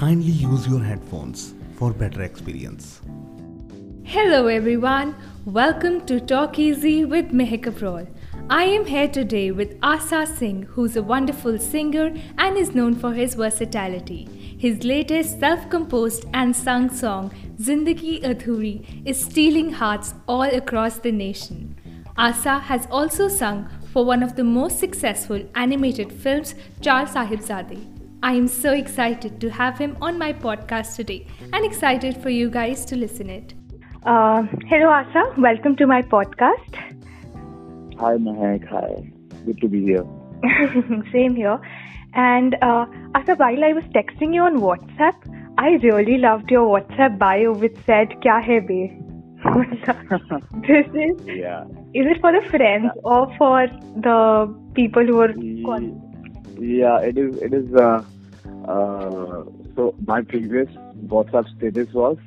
kindly use your headphones for better experience. Hello everyone, welcome to Talk Easy with Mehak Abrol. I am here today with Asa Singh, who's a wonderful singer and is known for his versatility. His latest self composed and sung song, Zindagi Adhuri, is stealing hearts all across the nation. Asa has also sung for one of the most successful animated films, Char Sahibzade. I am so excited to have him on my podcast today and excited for you guys to listen it. Uh, hello Asa, welcome to my podcast. Hi Mahek, hi. Good to be here. Same here. And uh, Asa, while I was texting you on WhatsApp, I really loved your WhatsApp bio which said "Kya hai be." this is Yeah. is it for the friends or for the people who are con- Yeah, it is. It is. Uh, uh, so my previous WhatsApp status was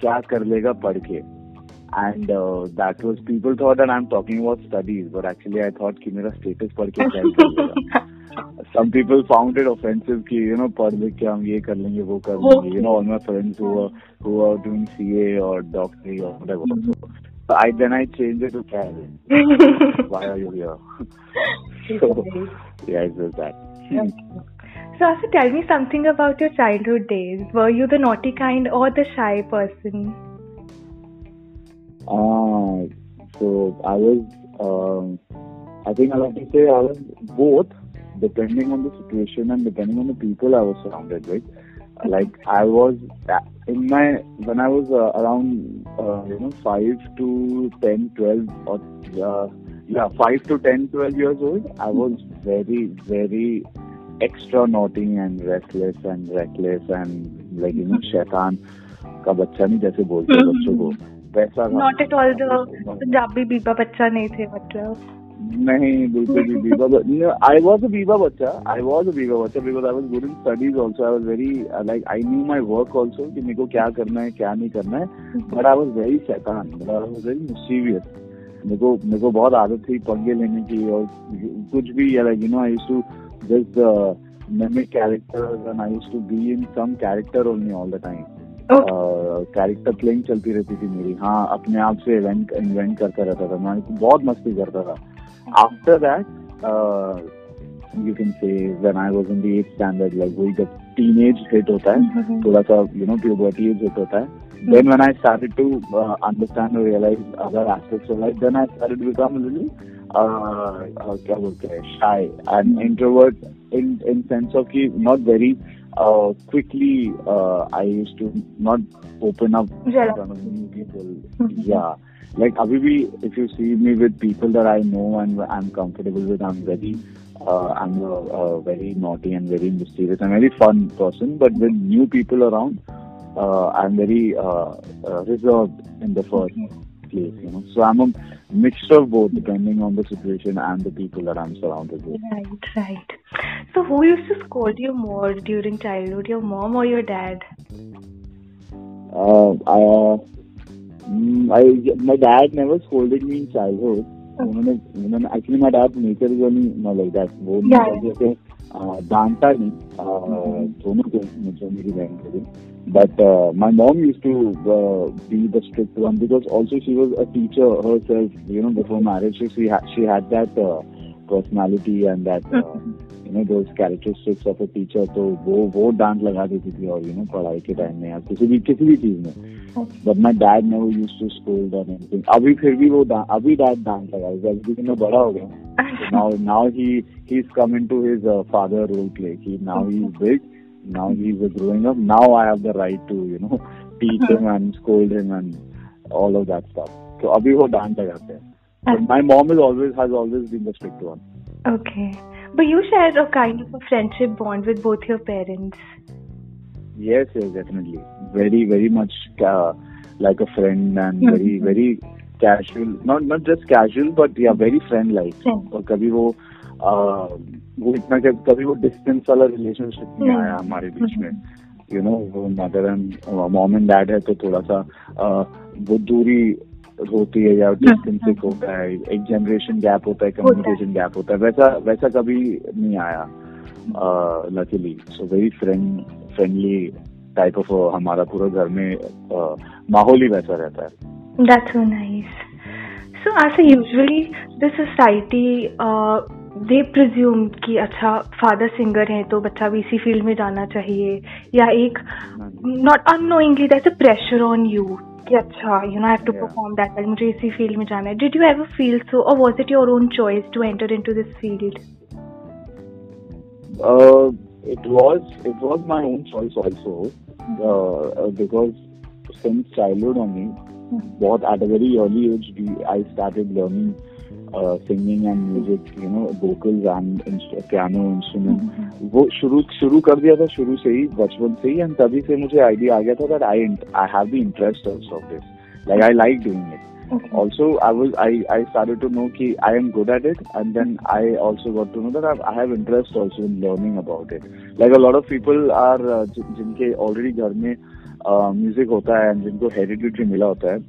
"क्या कर लेगा पढ़ के," and uh, that was people thought that I'm talking about studies, but actually I thought कि मेरा status पढ़ के क्या ही कर लेगा. Some people found it offensive कि you know पढ़ लिख के हम ये कर लेंगे वो कर लेंगे. You know all my friends who are who are doing CA or doctoring or whatever. So I then I changed it to Karen. Why are you here? so yeah, it was that. So also tell me something about your childhood days. Were you the naughty kind or the shy person? Uh, so I was. Um, I think I like to say I was both, depending on the situation and depending on the people I was surrounded with. Like I was in my when I was uh, around uh, you know five to 10, 12 or uh, yeah five to 10, 12 years old. I was very very extra naughty and restless and reckless and like you know शैतान का बच्चा नहीं जैसे बोलते हैं बच्चों को वैसा था Not at all the Punjabi Biba बच्चा नहीं थे मतलब. नहीं बिल्कुल भी बीबा आई वॉज़ अ बीबा बच्चा आई वॉज़ अ बीबा बच्चा because I was good in studies also I was very like I knew my work also कि मेरे को क्या करना है क्या नहीं करना है बट आई वॉज़ वेरी शैतान but I was very mischievous मेरे को मेरे को बहुत आदत थी पंगे लेने की और कुछ भी like you know I to just mimic characters and I used to be in some character only all the time. Character playing चलती रहती थी मेरी हाँ अपने आप से इवेंट इन्वेंट करता रहता था मैं बहुत मस्ती करता था। After that you can say when I was in the eight standard like वही जब टीनेज हिट होता है थोड़ा सा you know puberty age hit होता है then when I started to uh, understand or realize other aspects of life, then I started to become a little uh, uh, क्या बोलते हैं shy and introvert in in sense of कि not very uh, quickly uh, I used to not open up in front of new people. Yeah. Like abhi bhi, if you see me with people that I know and I'm comfortable with, I'm very uh, I'm a, a very naughty and very mysterious and very fun person. But with new people around, uh, I'm very uh, uh, reserved in the first place. You know, so I'm a mixture of both, depending on the situation and the people that I'm surrounded with. Right, right. So who used to scold you more during childhood, your mom or your dad? Uh, I, uh, I, my dad never scolded me in childhood. उन्होंने उन्होंने actually my dad nature is only not like that वो Yeah. जैसे uh, डांटा नहीं uh, दोनों को मुझे मेरी बहन को भी but uh, my mom used to uh, be the strict one because also she was a teacher herself you know before marriage so she had she had that uh, personality and that uh, you know those characteristics of a teacher तो वो वो डांट लगा देती थी और you know पढ़ाई के टाइम में या किसी भी किसी भी चीज़ में but my dad never use to school और एनीथिंग अभी फिर भी वो डा- अभी डैड डांट लगा क्योंकि मैं बड़ा हो गया now now he he's come into his uh, father role play he now he's big now he's uh, growing up now i have the right to you know teach him and scold him and all of that stuff so abhi wo डांट लगाते हैं but my mom is always has always been the strict one Okay. But you share a kind of a friendship bond with both your parents. Yes, yes, definitely. Very, very much uh, like a friend and very, very casual. Not not just casual, but yeah, very friend like. Friend. और कभी वो uh, वो इतना कि कभी वो distance वाला relationship नहीं हम्म। आया हमारे बीच में यू नो वो mother and mom and dad है तो थोड़ा सा uh, वो दूरी होती है या डिस्टेंस होता है एक जनरेशन गैप होता है कम्युनिकेशन गैप होता है। वैसा वैसा कभी नहीं आया luckily so very friend friendly type of हमारा पूरा घर में uh, माहौल ही वैसा रहता है। That's so nice. So, as a usually the society, uh, they presume कि अच्छा फादर सिंगर है तो बच्चा भी इसी फ़ील्ड में जाना चाहिए। या एक not annoyingly that's a pressure on you कि अच्छा you know have to Yeah. Perform that well मुझे इसी फील्ड में जाना है did you ever feel so और was it your own choice to enter into this field Uh, it was it was my own choice also uh, uh, because since childhood only, बहुत at a very early age we, I started learning singing and music you know vocals and piano instrument वो शुरू शुरू कर दिया था शुरू से ही बचपन से ही एंड तभी से मुझे आइडिया आ गया था that I I have the interest of this like I like doing it also I would I I start to know की I am good at it and then I also got to know that I have interest also in learning about it like a lot of people are जिनके already घर में uh, music होता है and जिनको हेरिटेटरी मिला होता है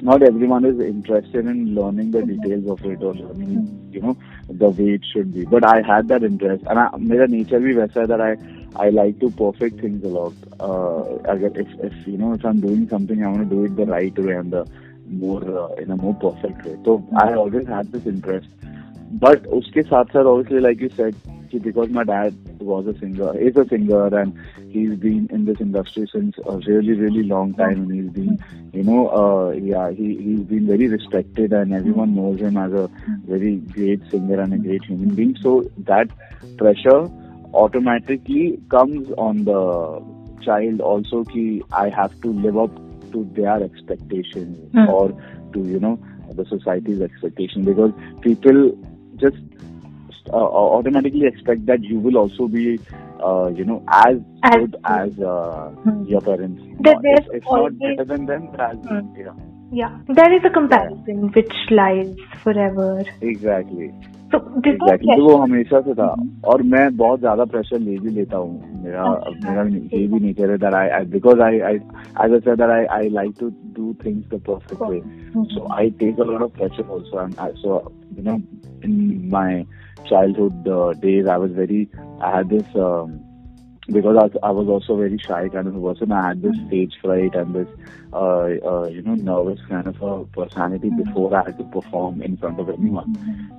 not everyone is interested in learning the details of it or learning, you know, the way it should be. But I had that interest, and I, मेरा nature भी वैसा है that I I like to perfect things a lot. Uh, अगर if if you know if I'm doing something, I want to do it the right way and the more uh, in a more perfect way. So I always had this interest. But उसके साथ साथ obviously like you said कि because my dad was a singer, is a singer and he's been in this industry since a really really long time and he's been you know uh, yeah he he's been very respected and everyone knows him as a very great singer and a great human being. So that pressure automatically comes on the child also कि I have to live up to their expectations Hmm. or to you know the society's expectation because people just automatically expect that you will also be uh, you know as, As good as uh, Hmm. your parents That Not- there's if, if not always- better than them but as Hmm. yeah Yeah, there is a comparison which lies forever. exactly So this was exactly तो वो हमेशा से था और मैं बहुत ज्यादा pressure ले भी लेता हूँ मेरा अच्छा। मेरा ये भी नेचर है that I because I I as I said that I I like to do things the perfect way so I take a lot of pressure also and I, so you know in my childhood uh, days I was very I had this um, because I, I was also a very shy kind of a person I had this stage fright and this uh, uh, you know nervous kind of a personality before I had to perform in front of anyone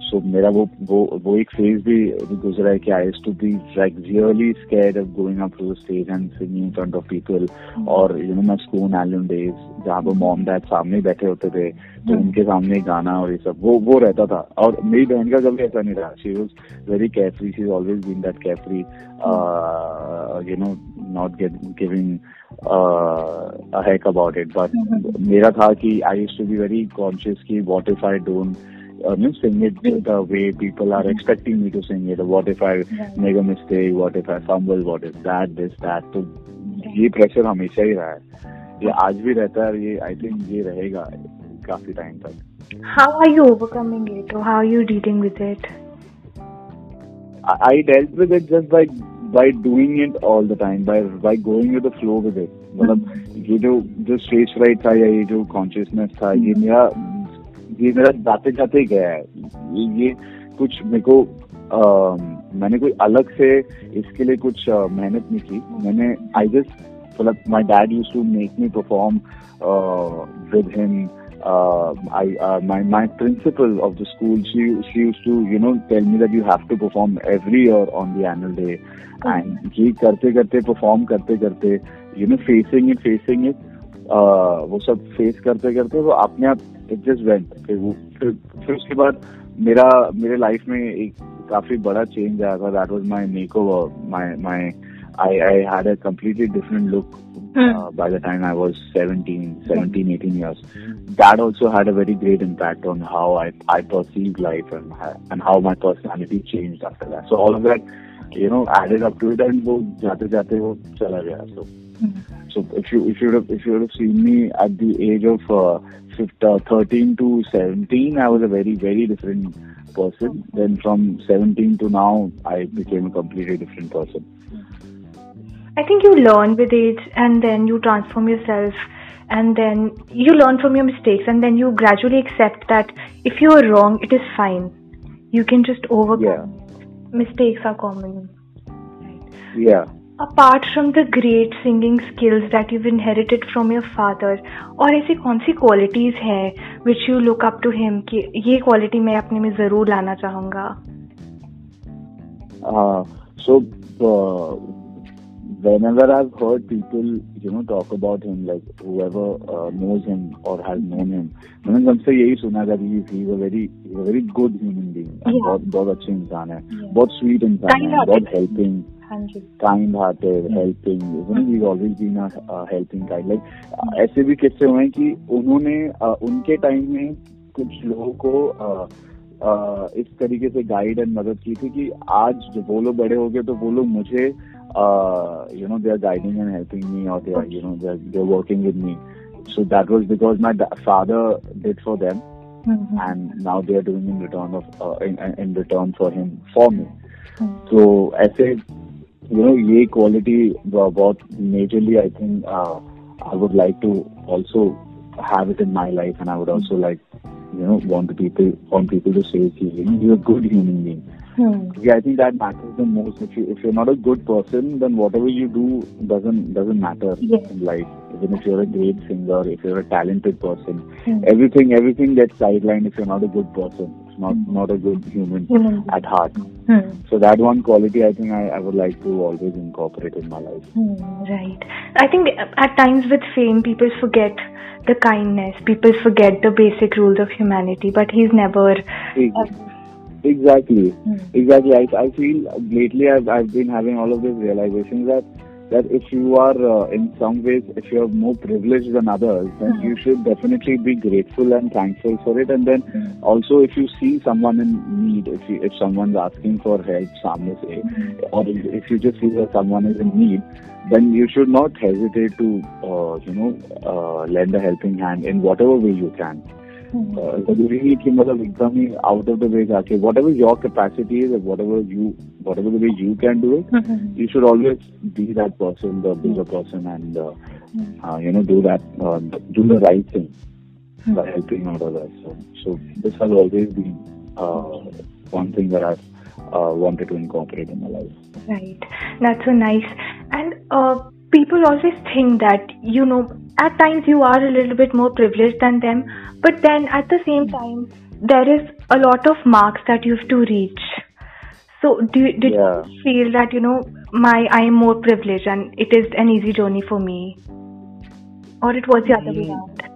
so मेरा वो वो वो एक phase भी गुजरा है कि I used to be like really scared of going up to the stage and singing in front of people और you know my school annual days जहाँ पर मॉम डैड सामने ही बैठे होते थे तो उनके सामने गाना और ये सब वो वो रहता था। और मेरी बहन का कभी ऐसा नहीं रहा she was very carefree she always been that carefree you know not get giving heck about it but मेरा था कि I use to be very conscious की वॉट इफ़ आई डोंट तो ये प्रेशर हमेशा ही रहा है। ये आज भी रहता है ये आई थिंक ये रहेगा। काफ़ी टाइम तक। How are you overcoming it? Or how are you dealing with it? I, I dealt with it just by by doing it all the time by by going with the flow with it. मतलब ये जो जो stage fright था या ये जो consciousness था ये मेरा ये मेरा जाते जाते ही गया है। ये, ये कुछ मेरे को मैंने कोई अलग से इसके लिए कुछ मेहनत नहीं की। मैंने आई जस्ट मतलब my dad used to make me perform with him uh, I uh, my my principal of the school she she used to you know tell me that you have to perform every year on the annual day and ये करते करते perform करते करते you know facing it facing it uh, वो सब face करते करते वो अपने आप it just went फिर वो फिर फिर उसके बाद मेरा मेरे लाइफ में एक काफ़ी बड़ा चेंज आया था that was my makeover my my I, I had a completely different look uh, hmm. by the time I was 17, hmm. 17, 18 years. That also had a very great impact on how I, I perceived life and, and how my personality changed after that. So all of that, you know, added up to it and wo jate jate wo chala gaya. So, hmm. so if you if you would have, if you would have seen me at the age of uh, 15, uh, 13 to 17, I was a very very different person. Then from 17 to now, I became a completely different person. I think you learn with age and then you transform yourself and then you learn from your mistakes and then you gradually accept that if you are wrong, it is fine. You can just overcome. Yeah. Mistakes are common. Yeah. apart from the great singing skills that you've inherited from your father और ऐसी कौन सी qualities हैं which you look up to him कि ये quality मैं अपने में जरूर लाना चाहूँगा Uh, so uh, whenever I've heard people, you know, talk about him, like whoever uh, knows him or has known him, मैंने सबसे यही सुना that he is he's a very he's a very good human being. and Yeah. बहुत बहुत अच्छे इंसान है, Yeah. बहुत sweet इंसान है. बहुत helping. हाँ जी hearted helping you know he's always been a helping kind like ऐसे भी किस्से हुए हैं कि उन्होंने uh, उनके टाइम में कुछ लोगों को uh, uh, इस तरीके से गाइड एंड मदद की थी कि आज जब वो लोग बड़े हो गए तो वो लोग मुझे uh, you know, they're guiding and helping me, or they're, you know, they're, they're working with me. So that was because my da- father did for them, mm-hmm. and now they are doing in return of uh, in, in return for him for me. Mm-hmm. So I said, you know, ये quality about majorly I think uh, I would like to also have it in my life, and I would also like you know want people want people to say, you know, you're a good human being. Hmm. Yeah, I think that matters the most. If you if you're not a good person, then whatever you do doesn't doesn't matter yes. in life. Even if you're a great singer, if you're a talented person, hmm. everything everything gets sidelined if you're not a good person. It's not hmm. not a good human hmm. at heart. Hmm. So that one quality, I think I, I would like to always incorporate in my life. Hmm. right. I think at times with fame, people forget the kindness. People forget the basic rules of humanity. But he's never. Exactly. Uh, Exactly, mm. exactly. I, I feel lately I've, I've been having all of these realizations that that if you are uh, in some ways if you are more privileged than others then mm. you should definitely be grateful and thankful for it and then mm. also if you see someone in need if you, if someone's asking for help some say mm. or if you just see that someone is in need then you should not hesitate to uh, you know uh, lend a helping hand in whatever way you can Hmm. Uh, जरूरी नहीं कि मतलब एकदम ही out of the way जाके whatever your capacity is whatever you whatever the way you can do it Hmm. you should always be that person the bigger person and uh, uh, you know do that uh, do the right thing by helping out others so, so this has always been uh, one thing that I've uh, wanted to incorporate in my life Right. That's so nice. And uh, people always think that, you know, at times you are a little bit more privileged than them, but then at the same time, there is a lot of marks that you have to reach. So, do you, did Yeah. you feel that, you know, my I am more privileged and it is an easy journey for me? Or it was the other way Mm. around?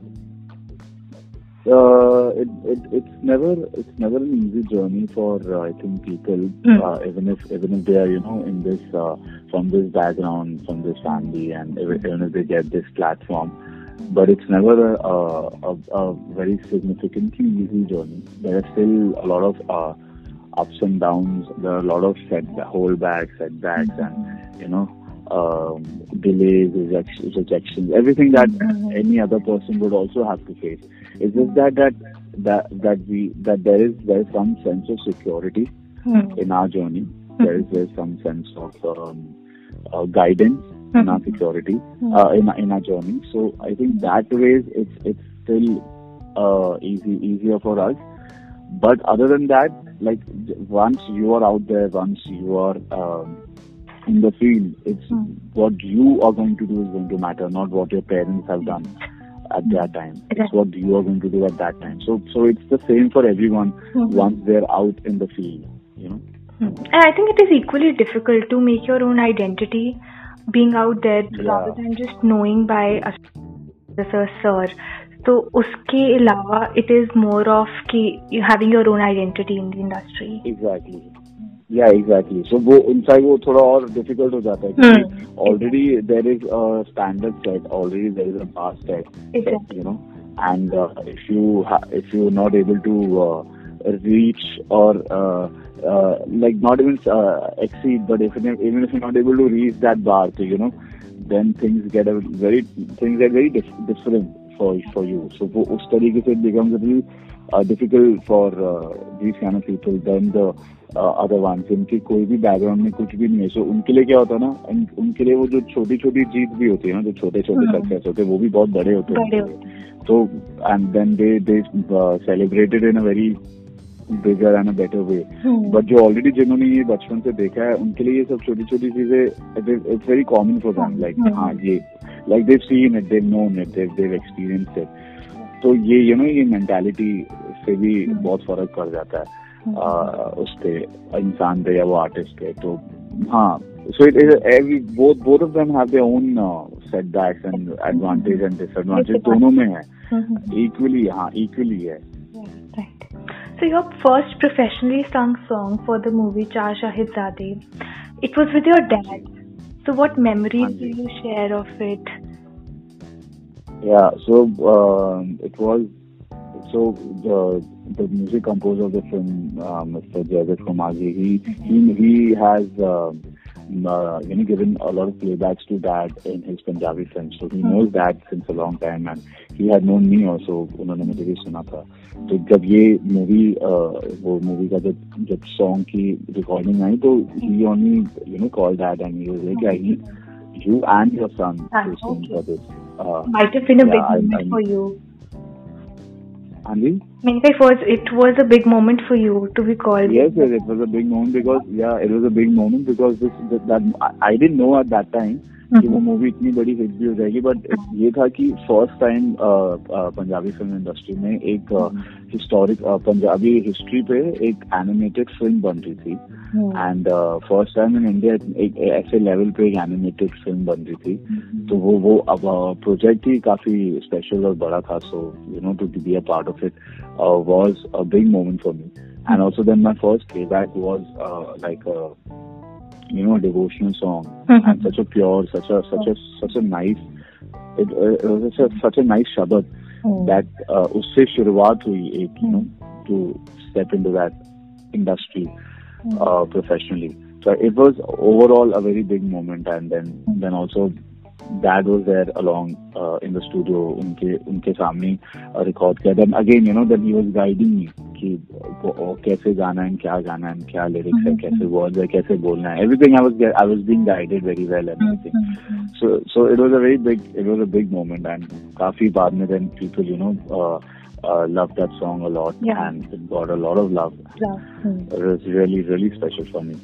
Uh, it, it it's never it's never an easy journey for uh, I think people Hmm. uh, even if even if they are you know in this uh, from this background from this family and even even if they get this platform. But it's never a, a, a, very significantly easy journey. There are still a lot of uh, ups and downs. There are a lot of set holdbacks setbacks and you know um, delays rejections, rejections everything that any other person would also have to face it's just that that that that we that there is there is some sense of security Hmm. in our journey. There is there's some sense of um, uh, guidance in our security uh, in in our journey. So I think that way it's it's still uh, easy easier for us. But other than that, like once you are out there, once you are um, in the field, it's Hmm. what you are going to do is going to matter, not what your parents have done at that time. It's Right. what you are going to do at that time. So so it's the same for everyone Mhm. once they're out in the field. You know. Hmm. And I think it is equally difficult to make your own identity being out there Yeah. rather than just knowing by a sir, sir. So उसके अलावा it is more of कि you having your own identity in the industry. Exactly. या exactly so वो उनका वो थोड़ा और difficult हो जाता है hmm. क्योंकि already there is standard set already there is a pass set you know and if you if you not able to reach और like not even exceed but if even if you not able to reach that bar to you know then things get a very things get very different for for you so वो उस तरीके से becomes a रीज uh, difficult for uh, these kind of people than the other ones. जिनके कोई भी background में कुछ भी नहीं है। सो उनके लिए क्या होता है ना उन, उनके लिए वो जो छोटी छोटी जीत भी होती है ना जो छोटे छोटे। सक्सेस होते हैं वो भी बहुत बड़े होते हैं। तो and then they they celebrated in a very bigger and better way but जो ऑलरेडी जिन्होंने ये बचपन से देखा है उनके लिए ये सब छोटी छोटी चीज़ें it's very common for them like हाँ ये like they've seen it they've known it they've they've experience it तो ये यू नो ये मेंटालिटी से भी बहुत फ़र्क पड़ जाता है uh, उस पे इंसान पे या वो आर्टिस्ट पे तो हाँ so it is every both both of them have their own uh, setbacks and advantage and disadvantage दोनों में है equally हाँ equally है Right. So your first professionally sung song for the movie Char Shahid it was with your dad. So what memories do you share of it? Yeah, so um, it was so the the music composer of the film, uh, Mr. Jaidev Kumarji, he he he has. Uh, uh, you know, given a lot of playbacks to that in his Punjabi films. So he knows that since a long time and he had known me also. उन्होंने मुझे भी सुना था तो जब ये movie वो movie का जब जब सॉन्ग की रिकॉर्डिंग आई तो he only you know call that and he was like I need you and your son to sing for this. Uh, Might have been a yeah, big I- moment I- for you. Andy? I mean, it was it was a big moment for you to be called. Yes, yes, it was a big moment because yeah, it was a big moment because this that, that I didn't know at that time कि वो movie इतनी बड़ी hit भी हो जाएगी. But ये था कि first time Punjabi film industry में एक हिस्टोरिक पंजाबी हिस्ट्री पे एक एनिमेटेड फ़िल्म बन रही थी. And first time in India एक ऐसे लेवल पे एक एनिमेटेड फ़िल्म बन रही थी. तो वो वो अब प्रोजेक्ट ही काफ़ी स्पेशल और बड़ा था. So you know to be a part of it was a big moment for me and also then my first playback was a you know devotional song. Mm-hmm. and such a pure such a such a such a nice it, it was such a, such a nice shabad mm. Oh. that uh, usse shuruaat hui ek you know hmm. to step into that industry hmm. uh, professionally. So it was overall a very big moment and then hmm. then also dad was there along uh, in the studio उनके उनके सामने record किया then again you know then he was guiding me कि वो कैसे गाना है क्या गाना है क्या लिरिक्स है कैसे वर्ड्स है कैसे बोलना है everything I was get- I was being guided very well and everything so so it was a very big it was a big moment and काफ़ी बाद में then people you know uh, uh, loved that song a lot Yeah. and it got a lot of love it was really really special for me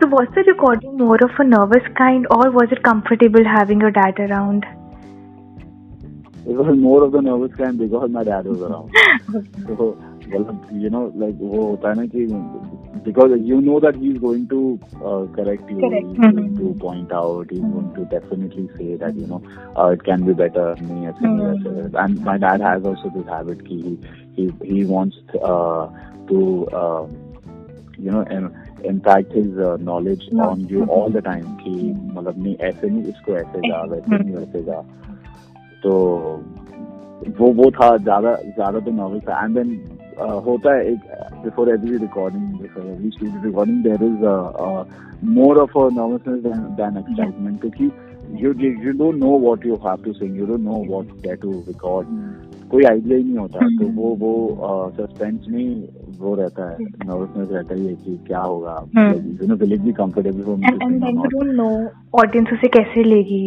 So, was the recording more of a nervous kind, or was it comfortable having your dad around? It was more of the nervous kind because my dad was around. so, well, you know, like, wo hota hai because you know that he's going to uh, correct you, correct. he's mm-hmm. going to point out, he's going to definitely say that, you know, uh, it can be better, nahi, aise, mm-hmm. aise. and my dad has also this habit that he, he, he wants uh, to, uh, you know, and, impact his uh, knowledge Yeah. on you all the time कि मतलब नहीं ऐसे नहीं इसको ऐसे जा वैसे नहीं वैसे जा। तो वो वो था ज़्यादा ज़्यादा तो नॉर्मल था। एंड देन होता है एक before every recording before every studio recording there is more of a nervousness then excitement क्योंकि you you don't know what you have to sing you don't know what there to record कोई idea ही नहीं होता तो वो वो suspense में वो रहता है नर्वसनेस रहता ही है कि क्या होगा यू नो विल भी be comfortable for me and then you don't know audience उसे कैसे लेगी,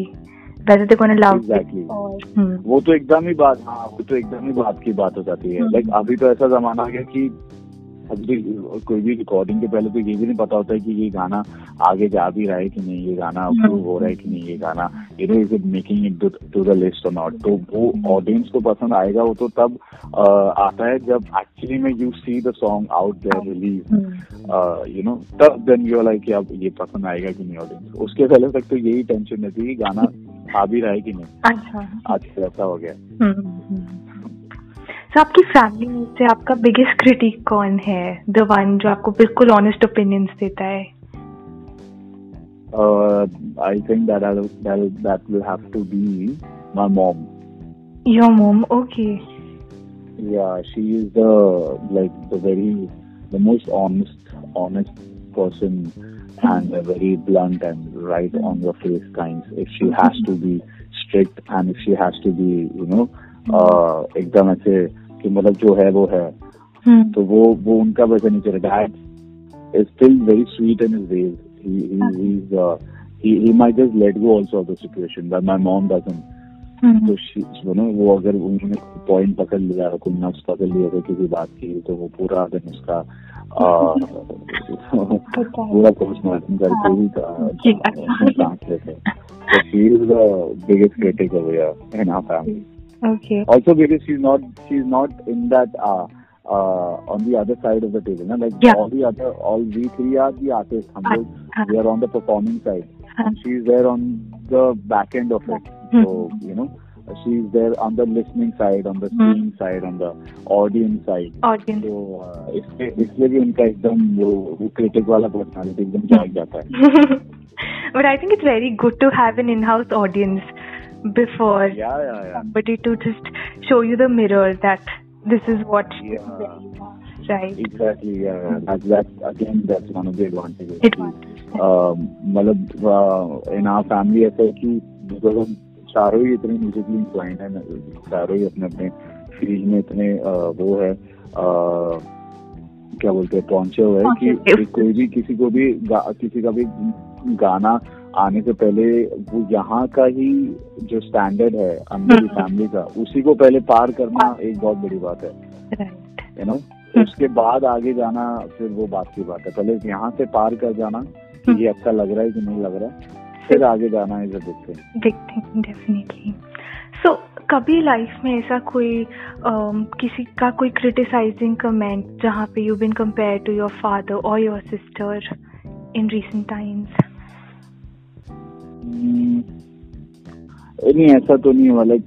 whether they're gonna love Exactly. it or. Hmm. वो तो एकदम ही बात हाँ वो तो एकदम ही बात की बात हो जाती है हम्म। लाइक अभी तो ऐसा जमाना आ गया कि अभी कोई भी रिकॉर्डिंग के पहले तो ये भी नहीं पता होता है कि ये गाना आगे जा भी रहा है कि नहीं ये गाना हम्म। अप्रूव हो रहा है कि नहीं ये गाना you know is it making it to the list और नॉट तो वो ऑडियंस को पसंद आएगा वो तो तब आता है जब एक्चुअली में you see the song out there release. You know तब देन यू लाइक कि अब ये पसंद आएगा कि नहीं ऑडियंस उसके पहले तक तो यही टेंशन रहती है कि गाना आ भी रहा है कि नहीं अच्छा. आज ऐसा हो गया हम्म तो आपकी फैमिली में से आपका बिगेस्ट क्रिटिक कौन है द वन जो आपको बिल्कुल ऑनेस्ट ओपिनियंस देता है Uh, I think that I'll, that that will have to be my mom. Your mom okay Yeah, she is the like the very the most honest honest person and a very blunt and right on your face kind. If she has to be strict and if she has to be you know uh, एकदम ऐसे कि मतलब जो है वो है। हम्म। तो वो वो उनका वैसे नहीं चलेगा। Dad is still very sweet in his ways he's uh, he he might just let go also of the situation but my mom doesn't. Hmm. तो यू नो वो अगर उन्होंने पॉइंट पकड़ लिया कोई नफ्स पकड़ लिया था किसी बात की तो वो पूरा दिन उसका पूरा पोस्टमार्टम करके ही हैं। The biggest critic over in our family Okay. also because she's not she's not in that uh, uh, on the other side of the table na? like Yeah. all the other all we three are the artists hum हाँ, log हाँ. we are on the performing side हाँ. she's there on the back end of it Hmm. so you know she's there on the listening side on the Hmm. seeing side on the audience side Audience. तो uh, इसलिए इसलिए भी उनका एकदम वो वो critic वाला पर्सनालिटी एकदम जाग जाता है but I think it's very good to have an in-house audience Before या या या somebody to just show you the mirror that this is what Yeah. right. Exactly, yeah. That's, that's again, that's one of the advantages. Advantage. Um, मतलब इन our family ऐसा है कि because हम चारों ही इतने म्यूजिकली इंक्लाइंड है चारों ही अपने अपने फ़ील्ड में इतने uh, वो है uh, क्या बोलते हैं हैं पहुँचे हुए। कि कोई भी किसी को भी किसी का भी गाना आने से पहले वो यहाँ का ही जो स्टैंडर्ड है अंदर की हम्म। फैमिली का उसी को पहले पार करना एक बहुत बड़ी बात है। Right. यू नो उसके बाद आगे जाना फिर वो बात की बात है। पहले यहाँ से पार कर जाना कि ये अच्छा लग रहा है कि नहीं लग रहा है फिर आगे जाना इज़ देखते Big thing, definitely. कभी लाइफ में ऐसा कोई um, किसी का कोई क्रिटिसाइजिंग कमेंट जहाँ पे you been compare to your father और your sister in recent times नहीं ऐसा तो नहीं हुआ like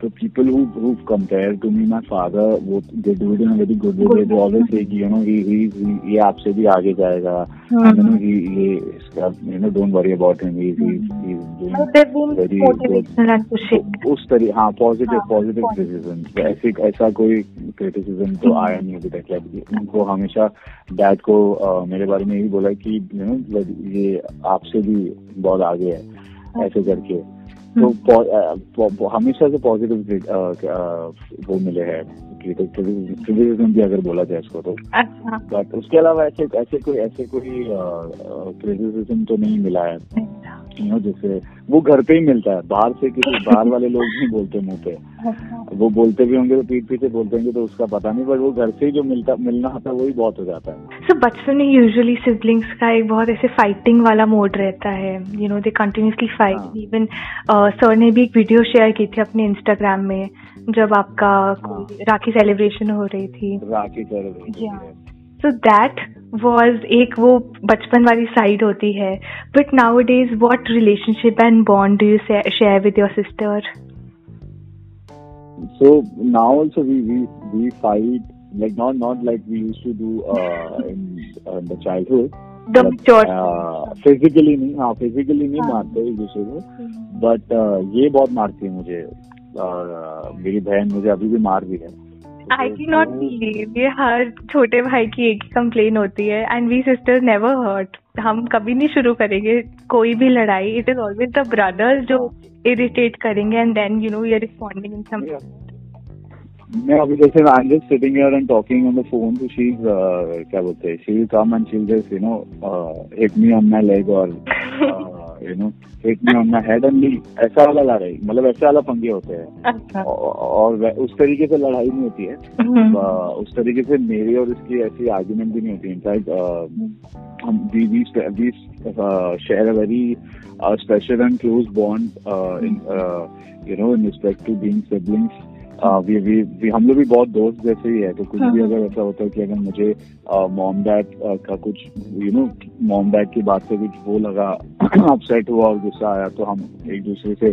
the people who who compare to me my father वो they do it in a very good way Good they always say you know he he he- ये आपसे भी आगे जाएगा and you know he ये इसका you know don't worry about him he's he's he's doing they've been very motivational and pushing. तो उस तरह हाँ पॉजिटिव हाँ, positive. क्रिटिसिज्म ऐसे ऐसा कोई क्रिटिसिज्म तो हम्म। आया नहीं अभी तक like, उनको हमेशा डैड को अ, मेरे बारे में यही बोला कि you know, ये आपसे भी बहुत आगे है ऐसे करके तो पो- हमेशा से पॉजिटिव वो मिले हैं। क्रिटिसिज्म भी अगर बोला जाए इसको तो। अच्छा। बट उसके अलावा ऐसे ऐसे कोई ऐसे कोई क्रिटिसिज्म तो नहीं मिला है। यू नो जैसे वो घर पे ही मिलता है। बाहर से किसी बाहर वाले लोग नहीं बोलते मुँह पे। वो बोलते भी होंगे तो पीठ पीछे बोलते होंगे तो उसका पता नहीं बट वो घर से ही जो मिलता मिलना होता है वही बहुत हो जाता है। सो बचपन में यूजुअली सिबलिंग्स का एक बहुत ऐसे फाइटिंग वाला मोड रहता है। यू नो दे कंटिन्यूसली हाँ। फाइट इवन सर ने भी एक वीडियो शेयर की थी अपने इंस्टाग्राम में जब आपका कोई राखी सेलिब्रेशन हो रही थी। Rakhi Yeah. So that was एक वो बचपन वाली साइड होती है. But nowadays what relationship and bond do you share with your sister So now also we we we fight like not not like we used to do uh, in, uh, in the childhood. The mature physically नहीं हाँ physically नहीं। मारते एक दूसरे को but ये बहुत मारती है मुझे. और uh, मेरी बहन मुझे अभी भी मार भी है. आई की नॉट बिलीव ये हर छोटे भाई की एक ही कंप्लेन होती है and we sisters never hurt हम कभी नहीं शुरू करेंगे कोई भी लड़ाई. It is always the brothers जो इरिटेट करेंगे and then you know we are responding in some मैं अभी जैसे I am just sitting here and talking on the phone तो शी क्या बोलते हैं? She will come and she will just you know hit me on my leg और you know hit me on my head and ऐसा वाला लड़ाई मतलब ऐसे वाला पंगे होते हैं। अच्छा। और उस तरीके से लड़ाई नहीं होती है। हम्म, उस तरीके से मेरी और इसकी ऐसी आर्ग्यूमेंट भी नहीं होती। इनफैक्ट हम we share a very special and close bond in you know in respect to being siblings we we we हम लोग भी बहुत दोस्त जैसे ही है तो कुछ भी अगर ऐसा होता है कि अगर मुझे मॉम डैड का कुछ यू नो मॉम डैड की बात से कुछ वो लगा अपसेट हुआ और गुस्सा आया तो हम एक दूसरे से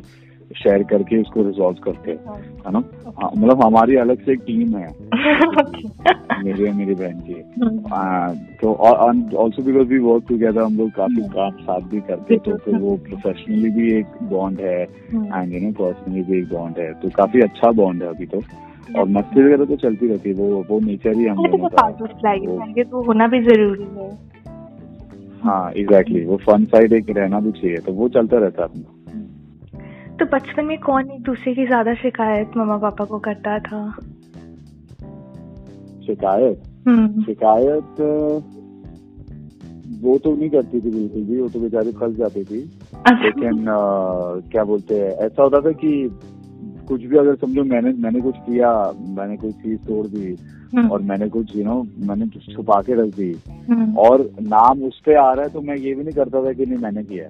शेयर करके उसको रिजॉल्व करते हैं है ना? हाँ, मतलब हमारी अलग से एक टीम है। मेरे और मेरी बहन की। तो और also because we work together हम लोग काफ़ी काम साथ भी करते हैं तो फिर वो प्रोफेशनली भी एक बॉन्ड है एंड यू नो पर्सनली भी एक बॉन्ड है। तो काफ़ी अच्छा बॉन्ड है अभी तो। और मस्ती वगैरह तो चलती रहती है वो वो नेचर ही हम लोगों का है। ये तो होना भी ज़रूरी है। हाँ एग्जैक्टली वो फन साइड एक रहना भी चाहिए तो वो चलता रहता है अपना। तो बचपन में कौन एक दूसरे की ज़्यादा शिकायत मम्मा पापा को करता था शिकायत हम्म शिकायत वो तो नहीं करती थी बिल्कुल भी वो तो बेचारी फंस जाती थी अच्छा। लेकिन अ, क्या बोलते हैं ऐसा होता था कि कुछ भी अगर समझो मैंने मैंने कुछ किया मैंने कोई चीज़ तोड़ दी हम्म, और मैंने कुछ यू नो मैंने कुछ छुपा के रख दी हम्म। और नाम उस पे आ रहा है तो मैं ये भी नहीं करता था कि नहीं मैंने किया।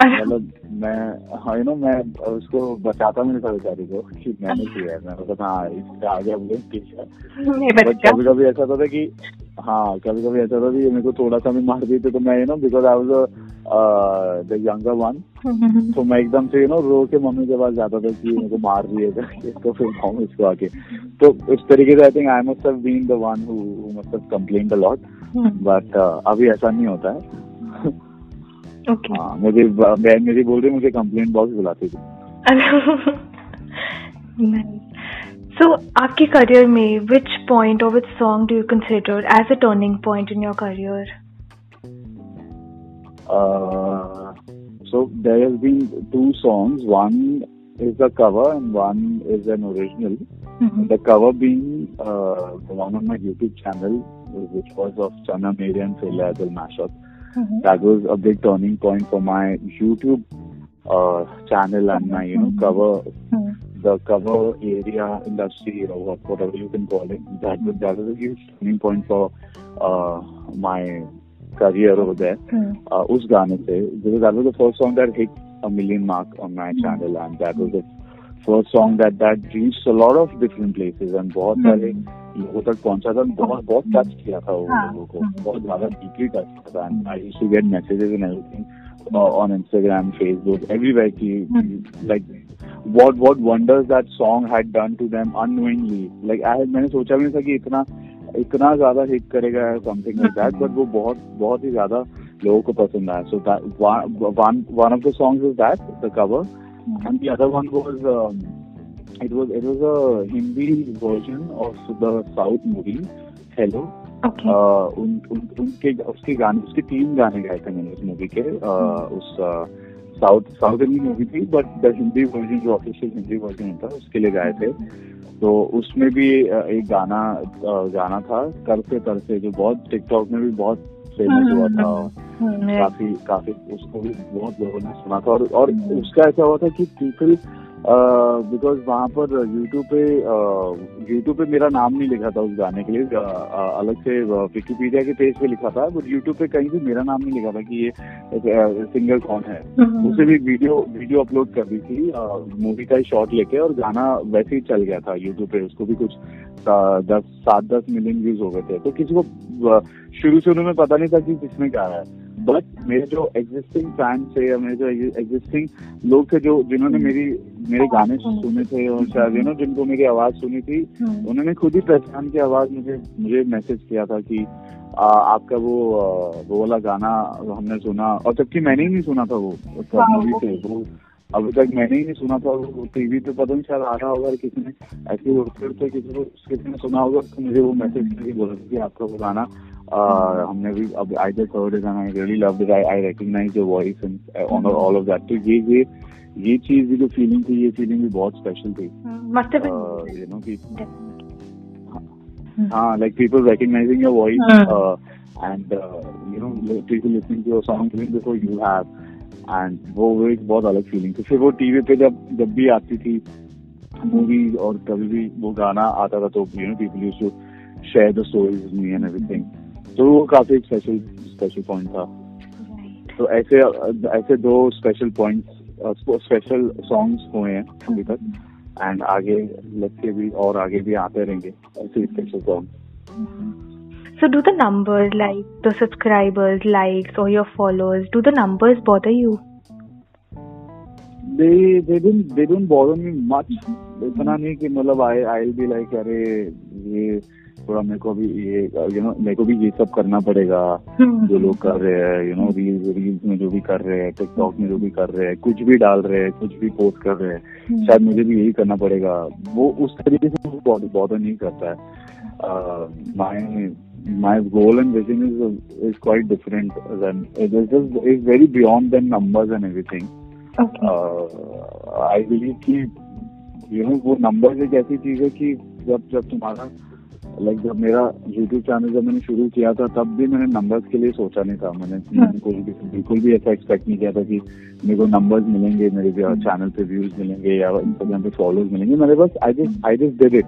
मतलब मैं हाँ यू नो मैं उसको बचाता भी नहीं था बेचारी को कि मैंने किया। है मैं मतलब हाँ इससे आगे हम लोग ठीक है। कभी कभी ऐसा होता था कि हाँ कभी कभी ऐसा होता था कि मेरे को थोड़ा सा भी मार देते तो मैं you know because I was the younger one तो मैं एकदम से यू नो रो के मम्मी के पास जाता था कि मेरे को मार दिए करके तो फिर कहूँ इसको आके। तो इस तरीके से I think I must have been the one who must have complain a lot but अभी ऐसा नहीं होता है। ओके हाँ मुझे बहन मेरी बोल रही मुझे कंप्लेंट बॉक्स बुलाती थी सो आपके करियर में विच पॉइंट और which song do you consider as a turning point in your career Uh, so there has been two songs. One is a cover and one is an original. Mm-hmm. The cover being uh, the one on my YouTube channel, which was of Chana Meri and Phil mashup. mm-hmm. that was a big turning point for my YouTube uh, channel and my you know mm-hmm. cover mm-hmm. the cover area industry or whatever you can call it. That was that was a huge turning point for uh, my career over there. Mm-hmm. Uh, us gaane se because that was the first song that hit a million mark on my channel and that was the first song that that reach a lot of different places and बहुत hmm. सारे लोगों तक पहुँचा था। बहुत hmm. बहुत touch किया था वो हाँ, लोगों को। हाँ। बहुत ज़्यादा डीपली टच किया था। And I to get messages in everything on Instagram Facebook everywhere की like what what wonders that song had done to them annoyingly like I मैंने सोचा भी था कि इतना इतना ज़्यादा हिट करेगा समथिंग लाइक दैट बट वो बहुत बहुत ही ज़्यादा लोगों को पसंद आया। So one of the song is that the cover and the other one was it was it was a Hindi version of the South movie Hello. Okay uh, उन, उन, उनके उसके गाने उसके तीन गाने गाए थे मैंने उस मूवी के uh, उस साउथ साउथ इंडियन मूवी थी बट द हिंदी वर्जन जो ऑफिशियल हिंदी वर्जन होता है उसके लिए गाए थे तो उसमें भी एक गाना गाना था करते करते जो बहुत टिकटॉक में भी बहुत फ़ेमस हुआ था काफ़ी काफ़ी उसको भी बहुत लोगों ने सुना था। और और उसका ऐसा हुआ था कि पीपल बिकॉज़ वहाँ पर यूट्यूब पे यूट्यूब पे मेरा नाम नहीं लिखा था उस गाने के लिए। अलग से विकिपीडिया के पेज पे लिखा था बट यूट्यूब पे कहीं भी मेरा नाम नहीं लिखा था कि ये सिंगर कौन है। उसे भी वीडियो वीडियो अपलोड कर दी थी मूवी का ही शॉट लेके और गाना वैसे ही चल गया था यूट्यूब पे। उसको भी कुछ दस सात दस मिलियन व्यूज़ हो गए थे। तो किसी को शुरू शुरू में पता नहीं था कि किसने गाया है। बट मेरे जो एग्जिस्टिंग फैंस थे या मेरे जो एग्जिस्टिंग लोग थे जो जिन्होंने मेरी मेरे गाने सुने थे। और शायद यू नो जिनको मेरी आवाज़ सुनी थी उन्होंने खुद ही पहचान की आवाज़ मुझे मुझे मैसेज किया था कि आ, आपका वो वो वाला गाना हमने सुना और जबकि मैंने ही नहीं सुना था वो मूवी से वो अभी तक मैंने ही नहीं सुना था वो टीवी पे पता नहीं शायद आ रहा होगा किसी ने ऐसे ही उड़ते उड़ते किसी को किसी ने सुना होगा तो मुझे वो मैसेज करके बोला था कि आपका वो गाना आ, हमने भी अब I just heard it and I really loved it I I recognise your voice and honour all of that तो ये ये ये चीज़ भी जो फीलिंग थी ये फीलिंग भी बहुत स्पेशल थी. मस्ट हैव यू नो कि हाँ like people recognizing your voice Hmm. uh, and uh, you know people listening to your song even before you have. And वो वो एक बहुत अलग फीलिंग थी. फिर वो टीवी पे जब जब भी आती थी मूवी और कभी भी वो गाना आता था तो you know people use to share the stories me and everything तो वो काफ़ी स्पेशल स्पेशल पॉइंट था तो ऐसे ऐसे दो स्पेशल पॉइंट्स स्पेशल सॉन्ग्स हुए हैं अभी तक एंड आगे लग भी और आगे भी आते रहेंगे ऐसे special song So do the numbers like the subscribers, likes or your followers, do the numbers bother you? they they didn't they don't bother me much इतना नहीं कि मतलब आई आई बी लाइक अरे ये थोड़ा मेरे को भी ये यू नो मेरे को भी ये सब करना पड़ेगा। जो लोग कर रहे हैं यू नो रील्स रील्स में जो भी कर रहे हैं टिकटॉक में जो भी कर रहे हैं कुछ भी डाल रहे हैं कुछ भी पोस्ट कर रहे हैं शायद मुझे भी यही करना पड़ेगा। वो उस तरीके से बहुत नहीं करता है। My my goal and vision is is quite different is is very beyond then numbers and everything Okay. I believe कि यू नो वो नंबर एक ऐसी चीज़ है कि जब जब तुम्हारा लाइक जब मेरा यूट्यूब चैनल जब मैंने शुरू किया था तब भी मैंने नंबर्स के लिए सोचा नहीं था। मैंने मैंने कोई भी बिल्कुल भी ऐसा एक्सपेक्ट नहीं किया था कि मेरे को नंबर्स मिलेंगे मेरे चैनल पे व्यूज़ मिलेंगे या इंस्टाग्राम पे फॉलोअर्स मिलेंगे। मेरे बस I just I just did it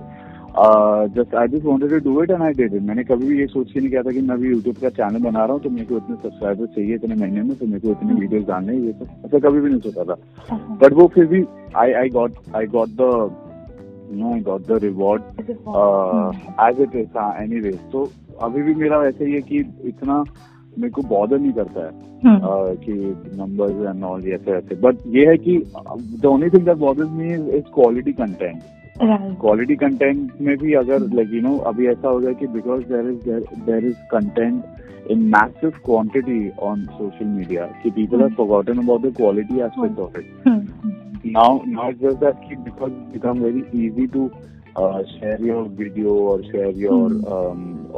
just I just wanted to do it and I did it मैंने कभी भी ये सोच के नहीं किया था कि मैं भी यूट्यूब का चैनल बना रहा हूँ तो मेरे को इतने सब्सक्राइबर चाहिए इतने महीने में तो मेरे को इतने वीडियोज़ डालने ये सब। ऐसा कभी भी नहीं सोचा था। बट वो फिर भी I I got I got the no about got the reward as it is any any तो अभी भी मेरा वैसे ही है कि इतना मेरे को बॉदर नहीं करता है uh, कि नंबर्स एंड ऑल ऐसे ऐसे बट ये है कि the only thing that bothers me is quality content. Quality content में भी अगर लाइक यू नो अभी ऐसा हो गया कि because there is there is content in massive quantity on social media कि people are forgotten about the quality aspect of it now not just that कि because become very easy to share your video और share your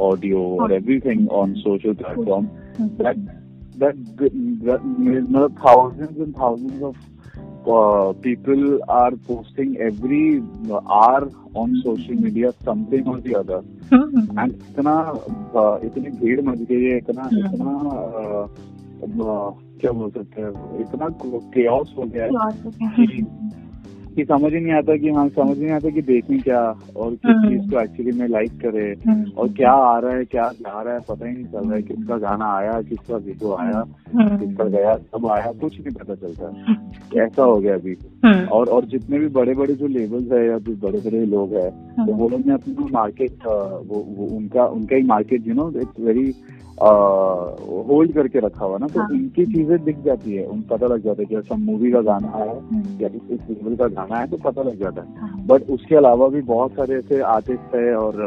audio और everything on social platform that that मतलब thousands and thousands of uh, people are posting every hour on social media something or the other and and इतना uh, इतनी भीड़ much गई है इतना इतना uh, uh, क्या बोल सकते हैं इतना केओस हो गया है कि समझ ही नहीं आता कि हाँ समझ नहीं आता कि देखें क्या और किस हम्म। चीज़ को एक्चुअली में लाइक करे। और क्या आ रहा है क्या जा रहा है पता ही नहीं चल रहा है किसका गाना आया किसका वीडियो आया हम्म। किसका गया सब आया कुछ नहीं पता चलता ऐसा हो गया अभी. और और जितने भी बड़े बड़े जो लेबल्स है या जो बड़े बड़े लोग है तो वो लोग ने अपना मार्केट वो, वो उनका उनका ही market you know it's very hold करके रखा हुआ ना तो हाँ। उनकी चीज़ें दिख जाती है उन पता लग जाता है कि अच्छा मूवी का गाना है या इस लेवल का गाना है तो पता लग जाता है हाँ। बट उसके अलावा भी बहुत सारे ऐसे आर्टिस्ट है और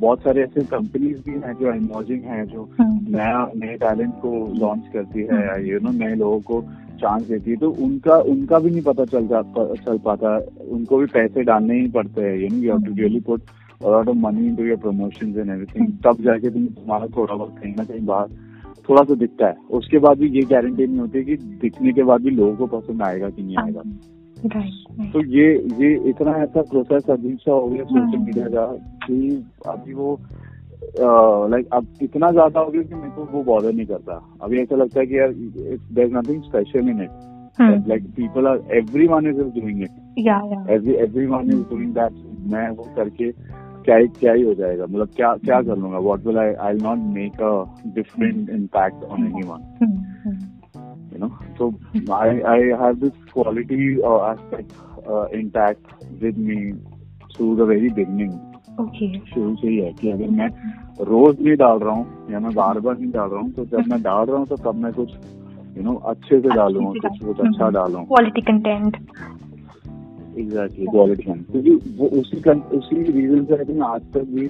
बहुत सारे ऐसे कंपनीज़ भी हैं जो इमर्जिंग हैं जो हम्म। नया नए टैलेंट को लॉन्च करती है या यू नो नए लोगों को चांस देती है तो उनका उनका भी नहीं पता चल जा चल पाता उनको भी पैसे डालने ही पड़ते हैं you know you have to really put lot of money into your promotions and everything तब जाके तुम तुम्हारा थोड़ा बहुत कहीं ना कहीं बाहर थोड़ा सा दिखता है। उसके बाद भी ये गारंटी नहीं होती कि दिखने के बाद भी लोगों को पसंद आएगा कि नहीं आएगा। तो ये ये इतना ऐसा प्रोसेस अजीब सा हो गया सोशल हाँ। मीडिया का कि अभी वो लाइक अब इतना ज़्यादा हो गया कि मेरे को वो बॉदर नहीं करता। अभी ऐसा लगता है कि यार there is nothing special in it. Like people are everyone is doing it. Every everyone is doing that मैं वो करके क्या ही क्या ही हो जाएगा मतलब क्या क्या कर लूँगा what will I I not make a different impact on anyone i i have this quality uh, aspect uh, intact with me through the very beginning Okay. शुरू से ही है कि अगर मैं रोज नहीं डाल रहा हूँ या मैं बार बार नहीं डाल रहा हूँ तो जब मैं डाल रहा हूँ तो तब मैं कुछ यू नो अच्छे से डालूँ से कुछ। कुछ अच्छा। डालूँ Quality content. एग्जैक्टली क्वालिटी क्योंकि वो उसी उसी रीजन से आई थिंक आज तक भी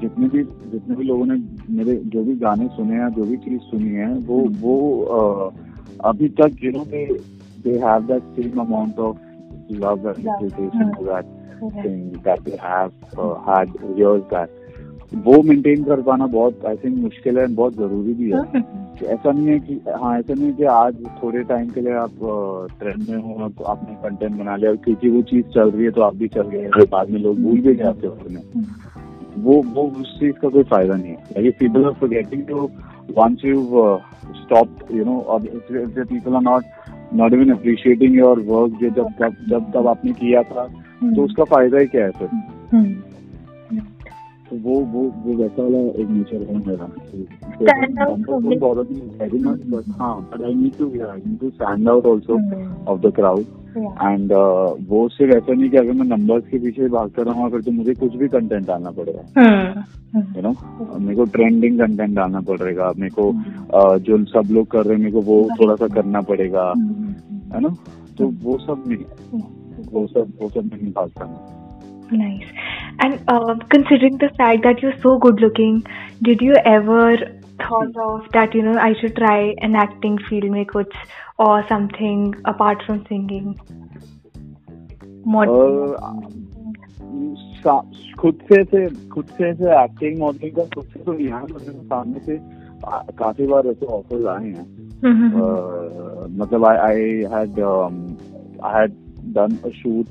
जितने भी जितने भी लोगों ने मेरे जो भी गाने सुने हैं जो भी चीज़ सुनी है वो वो अभी तक you know they they have that same amount of Love. वो मेंटेन कर पाना बहुत आई थिंक मुश्किल है बहुत ज़रूरी भी है। Hmm. ऐसा नहीं है कि हाँ ऐसा नहीं है कि आज थोड़े टाइम के लिए आप ट्रेंड में हो आप आपने कंटेंट बना लिया क्योंकि वो चीज़ चल रही है तो आप भी चल गए फिर बाद में लोग भूल भी गए आपके बारे में वो वो उस चीज़ का कोई फ़ायदा नहीं है like people are forgetting to once you stop you know और people are not not even appreciating your work जो जब जब जब तब आपने किया था तो उसका फ़ायदा ही क्या है फिर. तो वो वो वो वैसा वाला एक नेचर है मेरा। Stand out very much but हाँ but I need to need to stand out Hmm. Of the crowd and वो सिर्फ़ ऐसा नहीं कि अगर मैं नंबर्स के पीछे भागता रहूँ फिर तो मुझे कुछ भी कंटेंट डालना पड़ेगा। Hmm. Hmm. यू नो मेरे को ट्रेंडिंग कंटेंट डालना पड़ेगा मेरे को uh, जो सब लोग कर रहे हैं मेरे को वो थोड़ा सा करना पड़ेगा। Hmm. है ना? तो वो सब नहीं। वो सब वो सब नहीं भागता Nice. And uh, considering the fact that you're so good looking, did you ever thought of that you know I should try an acting field में कुछ or something apart from singing? Uh, खुद से से खुद से ऐसे acting modelling का खुद से तो है तो सामने से काफ़ी बार ऐसे ऑफर्स आए हैं Mhm. uh, मतलब I had um, I had done a shoot,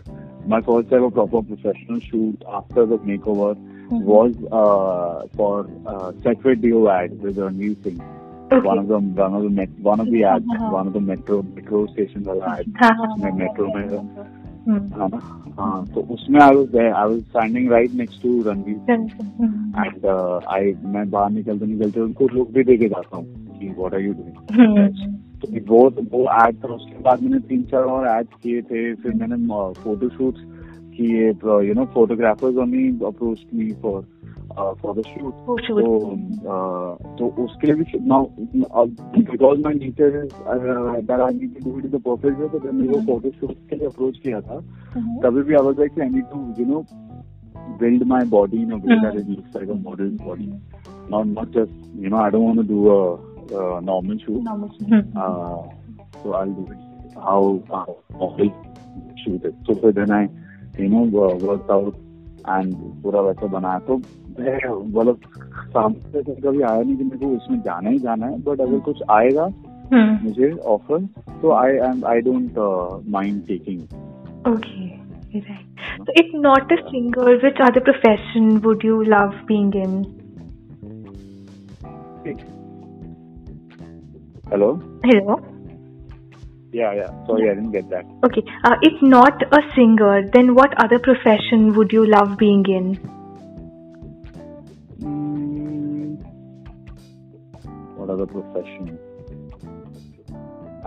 my first ever proper professional shoot after the makeover mm-hmm. was uh, for uh, Secret Dio ad with Ranveer Singh. Okay. One of the one of the met, one of the ads, Uh-huh. one of the metro metro station वाला ad. हाँ, हाँ, हाँ, metro में हम्म, हाँ ना हाँ तो उसमें I was there I was standing right next to Ranveer hmm, and uh, I मैं बाहर निकलते निकलते उनको लुक भी देके जाता हूँ कि what are you doing हम्म, तो वो वो एड था उसके बाद मैंने तीन चार और एड्स किए थे फिर मैंने फ़ोटो शूट्स किए you know photographers only approach me for for the shoot तो uh, तो उसके लिए भी now because my nature is that I need to do it in the perfect way तो जब मैंने वो फ़ोटो शूट के लिए अप्रोच किया था हम्म, तभी भी I was like I need to you know build my body in a way that it looks like a model's body. Not not just you know I don't want to do a, a normal shoot hmm, uh, so I'll do it how how model shoot it. So फिर then I you know uh, worked out and पूरा वैसा बनाया तो मैं मतलब सामने से कभी आया नहीं कि मेरे को उसमें जाना ही जाना है बट अगर कुछ आएगा हम्म, मुझे ऑफर तो I am I don't mind taking Okay, right. So, if not a singer, which other profession would you love being in? Hello Hello. Yeah yeah sorry I didn't get that Okay. Uh, if not a singer, then what other profession would you love being in? Mm, what other profession?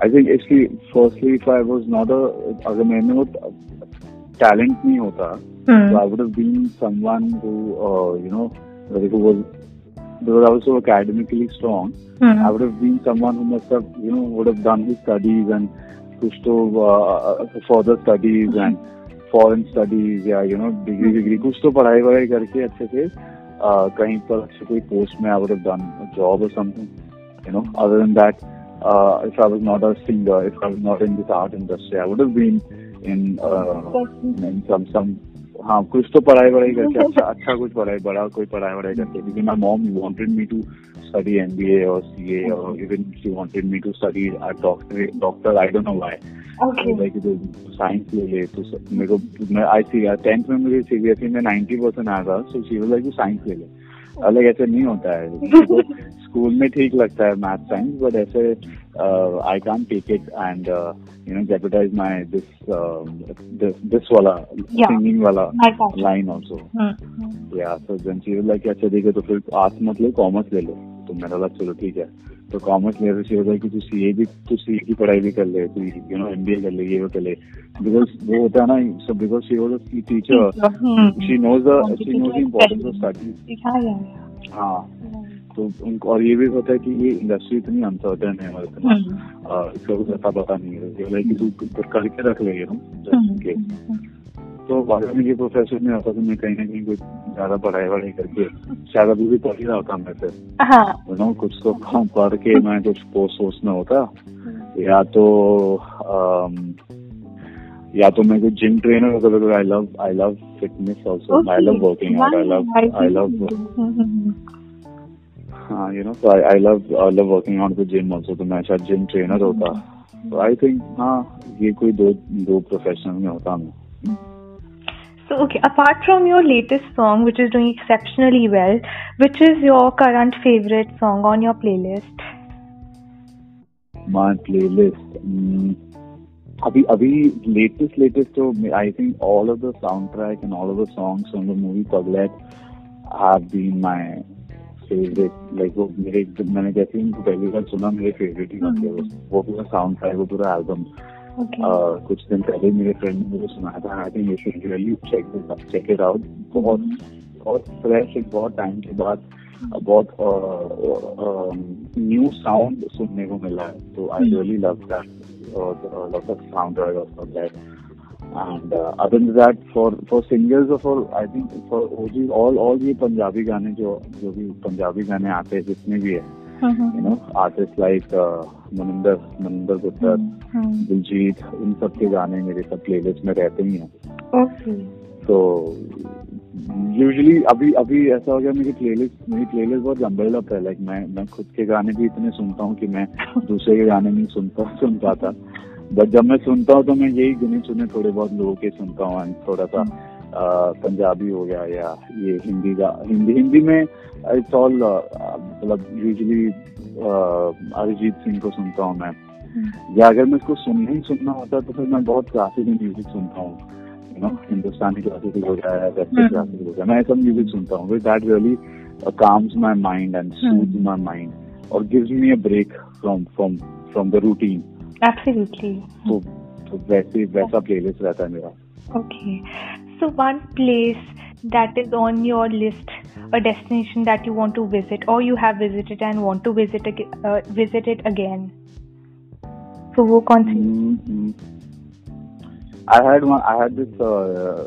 I think actually, firstly, if I was not a, अगर मैंने वो talent नहीं होता, Hmm. so I would have been someone who, uh, you know, like who was, because I was so academically strong, Hmm. I would have been someone who must have, you know, would have done his studies and कुछ तो uh, further studies and foreign studies या you know degree degree कुछ तो पढ़ाई वढ़ाई करके अच्छे से uh, कहीं पर अच्छे कोई पोस्ट में I would have done a job or something you know other than that uh, if I was not a singer if I was not in this art industry I would have been in uh, in some some हाँ कुछ तो पढ़ाई वढ़ाई करके अच्छा अच्छा कुछ पढ़ाई बड़ा कोई पढ़ाई वढ़ाई करके। क्योंकि my mom you wanted me to study M B A और सी ए और even she wanted me to study doctor I don't know why science ले ले तो मेरे को आई सी टेंथ में मुझे सीबीएसई में नाइन्टी परसेंट आया था सो सी साइंस ले ले. अलग ऐसे नहीं होता है स्कूल में ठीक लगता है मैथ साइंस बट ऐसे I can take it and you know jeopardise my this this वाला. सिंगिंग वाला. Line also hmm. या so then she was like अच्छा देखे तो फिर आर्ट्स मत ले कॉमर्स ले लो तो मैंने बोला चलो ठीक है तो कॉमर्स ले शी वाज लाइक कि तू सीए भी तू सीए की पढ़ाई भी कर ले तू यू नो एमबीए कर ले ये वो कर ले बिकॉज़ वो होता है ना so because she was teacher. She knows the she knows the importance of. हाँ तो उनको और ये भी होता है कि ये इंडस्ट्री इतनी अनसर्टन है और इतना Hmm. इसका कुछ पता पता नहीं है लाइक तू तू करके रख ले Hmm. तो अगर मैं ये प्रोफेसर नहीं होता तो मैं कहीं ना कहीं कुछ ज़्यादा पढ़ाई वढ़ाई करके शायद अभी भी पढ़ ही रहा होता मैं फिर। हाँ। नो कुछ तो काम पढ़ के मैं कुछ पोस्ट वोस्ट में होता। या तो अम, या तो मैं कुछ जिम ट्रेनर होता because I love I love fitness also I love working out I love I love हाँ you know so I, I love I love working out with gym also. तो मैं शायद जिम ट्रेनर होता। तो I think हाँ ये कोई दो दो प्रोफेशनल में होता मैं। So, okay, apart from your latest song, which is doing exceptionally well, which is your current favorite song on your playlist? my playlist. Mm, अभी अभी latest latest तो I think all of the soundtrack and all of the songs from the movie Paglet have been my favorite. Like वो मेरे मैंने जैसे ही उनको पहली बार सुना मेरे फेवरेट ही बन गए वो वो पूरा साउंड ट्रैक वो पूरा एल्बम Okay. कुछ दिन पहले मेरे फ्रेंड ने मुझे सुनाया था I think you should really check check it out बहुत बहुत फ्रेश एक बहुत टाइम के बाद बहुत न्यू साउंड सुनने को मिला है। तो I really love that sound and uh, other than that for for singers or for I think for OG all all ये पंजाबी गाने जो जो भी पंजाबी गाने आते हैं जितने भी है Know artists like uh, Maninder Maninder Mhm. Diljit इन सब के गाने मेरे सब प्लेलिस्ट में रहते ही हैं तो यूजुअली अभी अभी ऐसा हो गया मेरी प्लेलिस्ट मेरी प्लेलिस्ट बहुत जम्बल अप है लाइक मैं मैं खुद के गाने भी इतने सुनता हूँ कि मैं दूसरे के गाने नहीं सुनता सुन पाता बट जब मैं सुनता हूँ तो मैं यही गिने चुने थोड़े बहुत लोगों के सुनता हूँ थोड़ा सा पंजाबी हो गया या ये हिंदी का हिंदी हिंदी में इट्स ऑल मतलब यूजली अरिजीत सिंह को सुनता हूँ मैं। या अगर मैं इसको सुनना ही सुनना होता तो फिर मैं बहुत क्लासिकल म्यूज़िक सुनता हूँ यू नो हिंदुस्तानी क्लासिकल हो गया या वेस्टर्न क्लासिकल हो गया। मैं ऐसा म्यूज़िक सुनता हूँ that really calms my mind and soothes my mind or gives me a break from from from the routine Absolutely. तो वैसे वैसा प्लेलिस्ट रहता है मेरा। Okay. So one place that is on your list, a destination that you want to visit, or you have visited and want to visit ag- uh, visit it again. So वो कौन सी? Mm-hmm. I had one. I had this uh,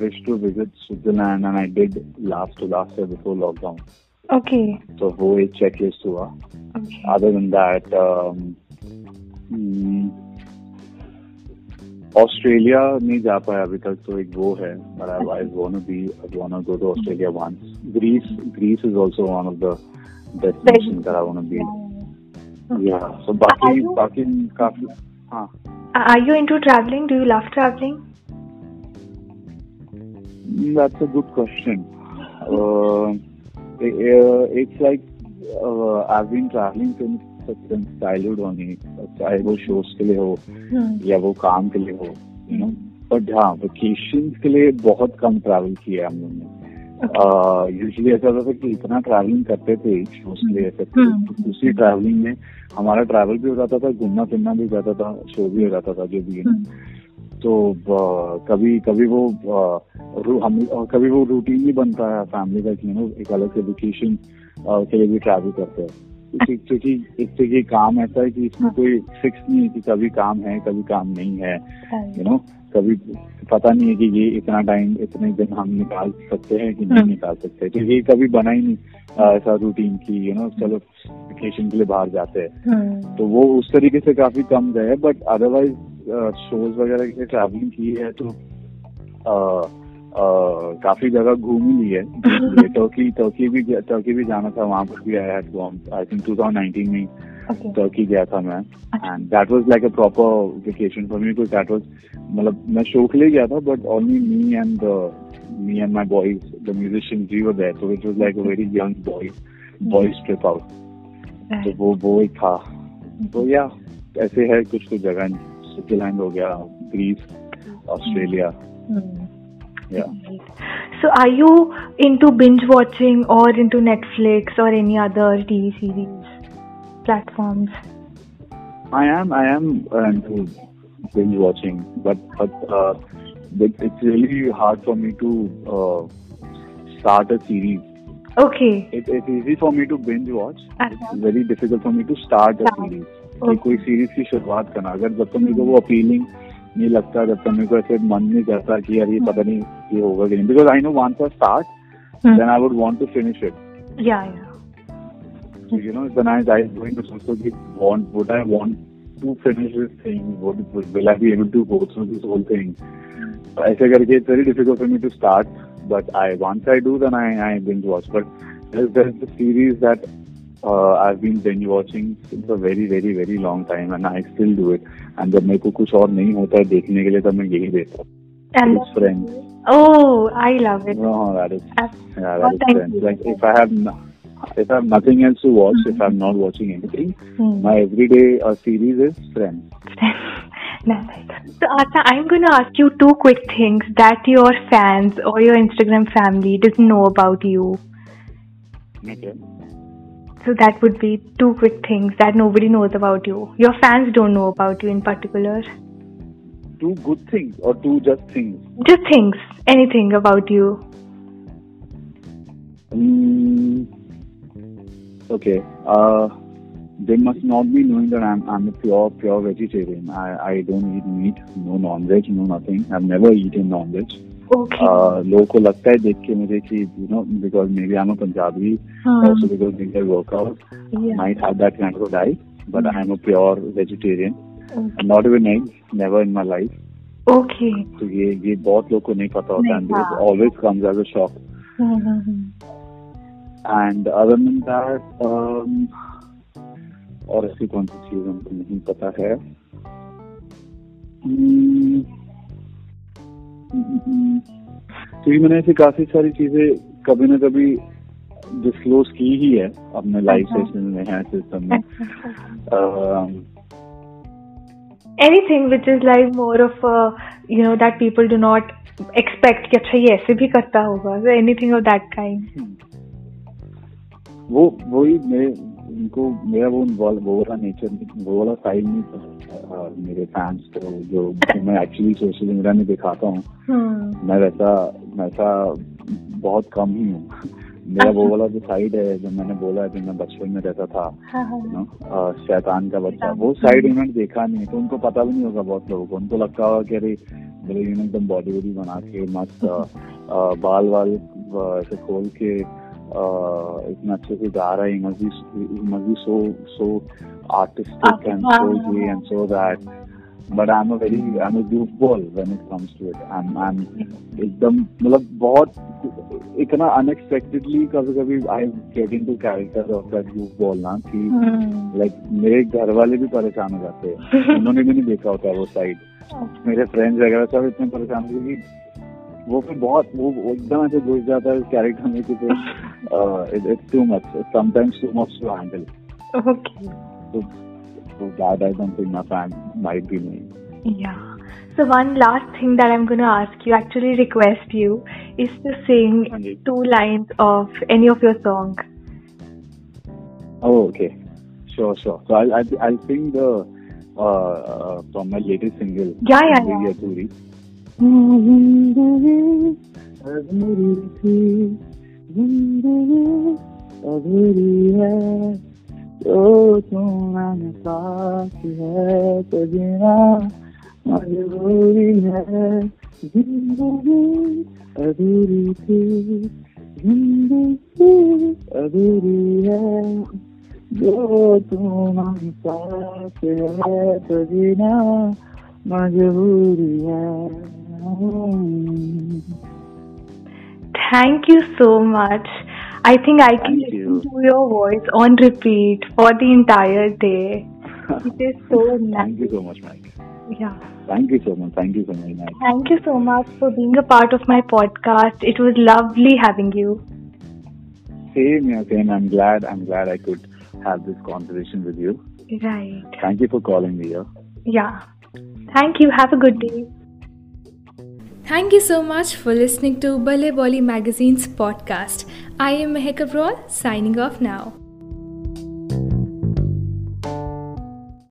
wish to visit Switzerland, and I did last to last year before lockdown. Okay. So वो एक checklist हुआ. Okay. Other than that, um, mm, Australia नहीं जा पाया अभी तक तो एक वो है but I, I wanna be I wanna go to Australia once. Greece Greece is also one of the destinations that I wanna be. Yeah. So बाकी Are you- बाकी काफ़ी हाँ. Are you into traveling? Do you love traveling? Mm, That's a good question. Uh, uh, it's like uh, I've been traveling since since childhood only. चाहे वो shows के लिए हो या वो काम के लिए हो यू नो बट हाँ वेकेशन के लिए बहुत कम ट्रैवल किया है हम लोग ने। यूजली ऐसा होता था कि इतना ट्रैवलिंग करते थे शोज़ के लिए ऐसे हम्म। उसी ट्रैवलिंग में हमारा ट्रैवल भी हो जाता था घूमना फिरना भी हो जाता था शो भी हो जाता था जो भी है। तो कभी कभी वो हम कभी वो रूटीन भी बनता है फैमिली का कि नो एक अलग से वेकेशन के लिए भी ट्रैवल करते हैं। क्योंकि क्योंकि काम ऐसा है कि इसमें कोई फिक्स नहीं है कि कभी काम है कभी काम नहीं है यू नो कभी पता नहीं है कि ये इतना टाइम इतने दिन हम निकाल सकते हैं कि नहीं हम्म। निकाल सकते। तो ये कभी बना ही नहीं ऐसा रूटीन की यू नो चलो वेकेशन के लिए बाहर जाते हैं। तो वो उस तरीके से काफ़ी कम गए बट अदरवाइज़ शोज़ वगैरह के ट्रैवलिंग की है तो काफ़ी जगह घूम ही ली है टर्की टर्की भी टर्की भी जाना था वहाँ पर भी आया है आई थिंक 2019 में Okay. टर्की गया था मैं। And that was like a proper vacation for me that was मतलब मैं शो के लिए गया था but only me and me and my boys the musicians we were there so it was like a very young boy boys trip out तो वो वो एक था। तो या ऐसे है कुछ कुछ जगह स्विट्जरलैंड हो गया Greece Australia. So are you into binge watching or into Netflix or any other TV series platforms? I am I am uh, into binge watching, but but uh, but it's really hard for me to uh, start a series. Okay. It, it's easy for me to binge watch. Uh-huh. It's very difficult for me to start a series. Okay. कोई series की शुरुआत करना अगर जब तक मेरे को वो अपीलिंग नहीं लगता जब तक मेरे को ऐसे मन नहीं करता कि यार ये पता नहीं ये होगा कि नहीं because I know once I start Hmm. Then I would want to finish it Yeah, yeah. So, you know, then I, I was going to also keep want, would I want to finish this thing? Would, would, will I be able to go through this whole thing? ऐसे करके difficult for me to start, but I once I do, then I, I binge watch. But there's, there's the series that uh, I've been binge watching since a very, very, very long time, and I still do it. And जब मेरे को कुछ और नहीं होता है देखने के लिए तब मैं यही देखता हूँ. And It's Friends. oh, I love it. No, that is Uh, yeah, oh, that is thank Friends. you. Like if I have no, if I have nothing else to watch, if I'm not watching anything, Hmm. my everyday uh, series is Friends. Nice. So, Asa, I'm going to ask you two quick things that your fans or your Instagram family doesn't know about you. Okay. So that would be two quick things that nobody knows about you. Your fans don't know about you in particular. Two good things or two just things. Just things, anything about you. Mm, okay. Uh, they must not be knowing that I'm I'm a pure pure vegetarian. I I don't eat meat, no non-veg, no nothing. I've never eaten non-veg. लोगों को लगता है देख के मुझे कि you know because maybe I am Punjabi also because ding workout my have that kind but I am a pure vegetarian not even egg never in my life okay तो ये ये बहुत लोग को नहीं पता होता and always come as a shock and other than that और ऐसी कौन सी चीज़ हमको नहीं पता है. Hmm. तो ये मैंने ऐसी काफ़ी सारी चीज़ें कभी ना कभी डिस्क्लोज की ही है अपने लाइव सेशन में है सिस्टम में। Anything which is like more of you know that people do not expect कि अच्छा ये ऐसे भी करता होगा एनीथिंग ऑफ़ दैट काइंड वो वही मेरे उनको मेरा वो वो वो वाला नेचर वो वाला साइड नहीं था मेरे फैंस को जो मैं एक्चुअली सोशल मीडिया में दिखाता हूँ। hmm. मैं वैसा वैसा बहुत कम ही हूँ। मेरा वो वाला जो साइड है जो मैंने बोला है कि मैं बचपन में रहता था हाँ, हाँ. शैतान का बच्चा वो साइड इन्होंने देखा नहीं तो उनको पता भी नहीं होगा बहुत लोगों को। उनको लगता होगा कि अरे मेरे यूँ एकदम बॉडी वॉडी बना के मस्त बाल वाल ऐसे खोल के इतना अच्छे से गा रहा है be so so artistic and so ये and so that but I am a very I am a goofball when it comes to it. I'm I'm एकदम मतलब बहुत इतना अनएक्सपेक्टेडली कभी कभी I get into character of that goofball ना कि Hmm. Like मेरे घर वाले भी परेशान हो जाते हैं। उन्होंने भी नहीं देखा होता है वो साइड मेरे फ्रेंड्स वगैरह सब इतने परेशान थे कि वो फिर बहुत वो वो एकदम ऐसे घुस जाता है कैरेक्टर में कि फिर it's too much sometimes too much to handle okay so so that I don't think my fan might be me. yeah so one last thing that I'm going to ask you actually request you is to sing ਹਾਂਜੀ। two lines of any of your song Oh, okay, sure, sure. So I'll I'll, I'll sing the uh, uh, from my latest single. Yeah, yeah, Zindagi yeah. अधूरी तुम्हारे पास है ज़िंदगी अधूरी थी, ज़िंदगी है, जो तुम्हारे पास है तो मजबूरी है। Thank you so much. I think I can Thank listen you. to your voice on repeat for the entire day. It is so nice. Thank you so much, Mike. Yeah. Thank you so much. Thank you so much, Mike. Thank you so much for being a part of my podcast. It was lovely having you. Same, yeah, same. I'm glad. I'm glad I could have this conversation with you. Right. Thank you for calling me here. Yeah. Thank you. Have a good day. Thank you so much for listening to Bale Bolly Magazine's podcast. I am Mehak Abroad, signing off now.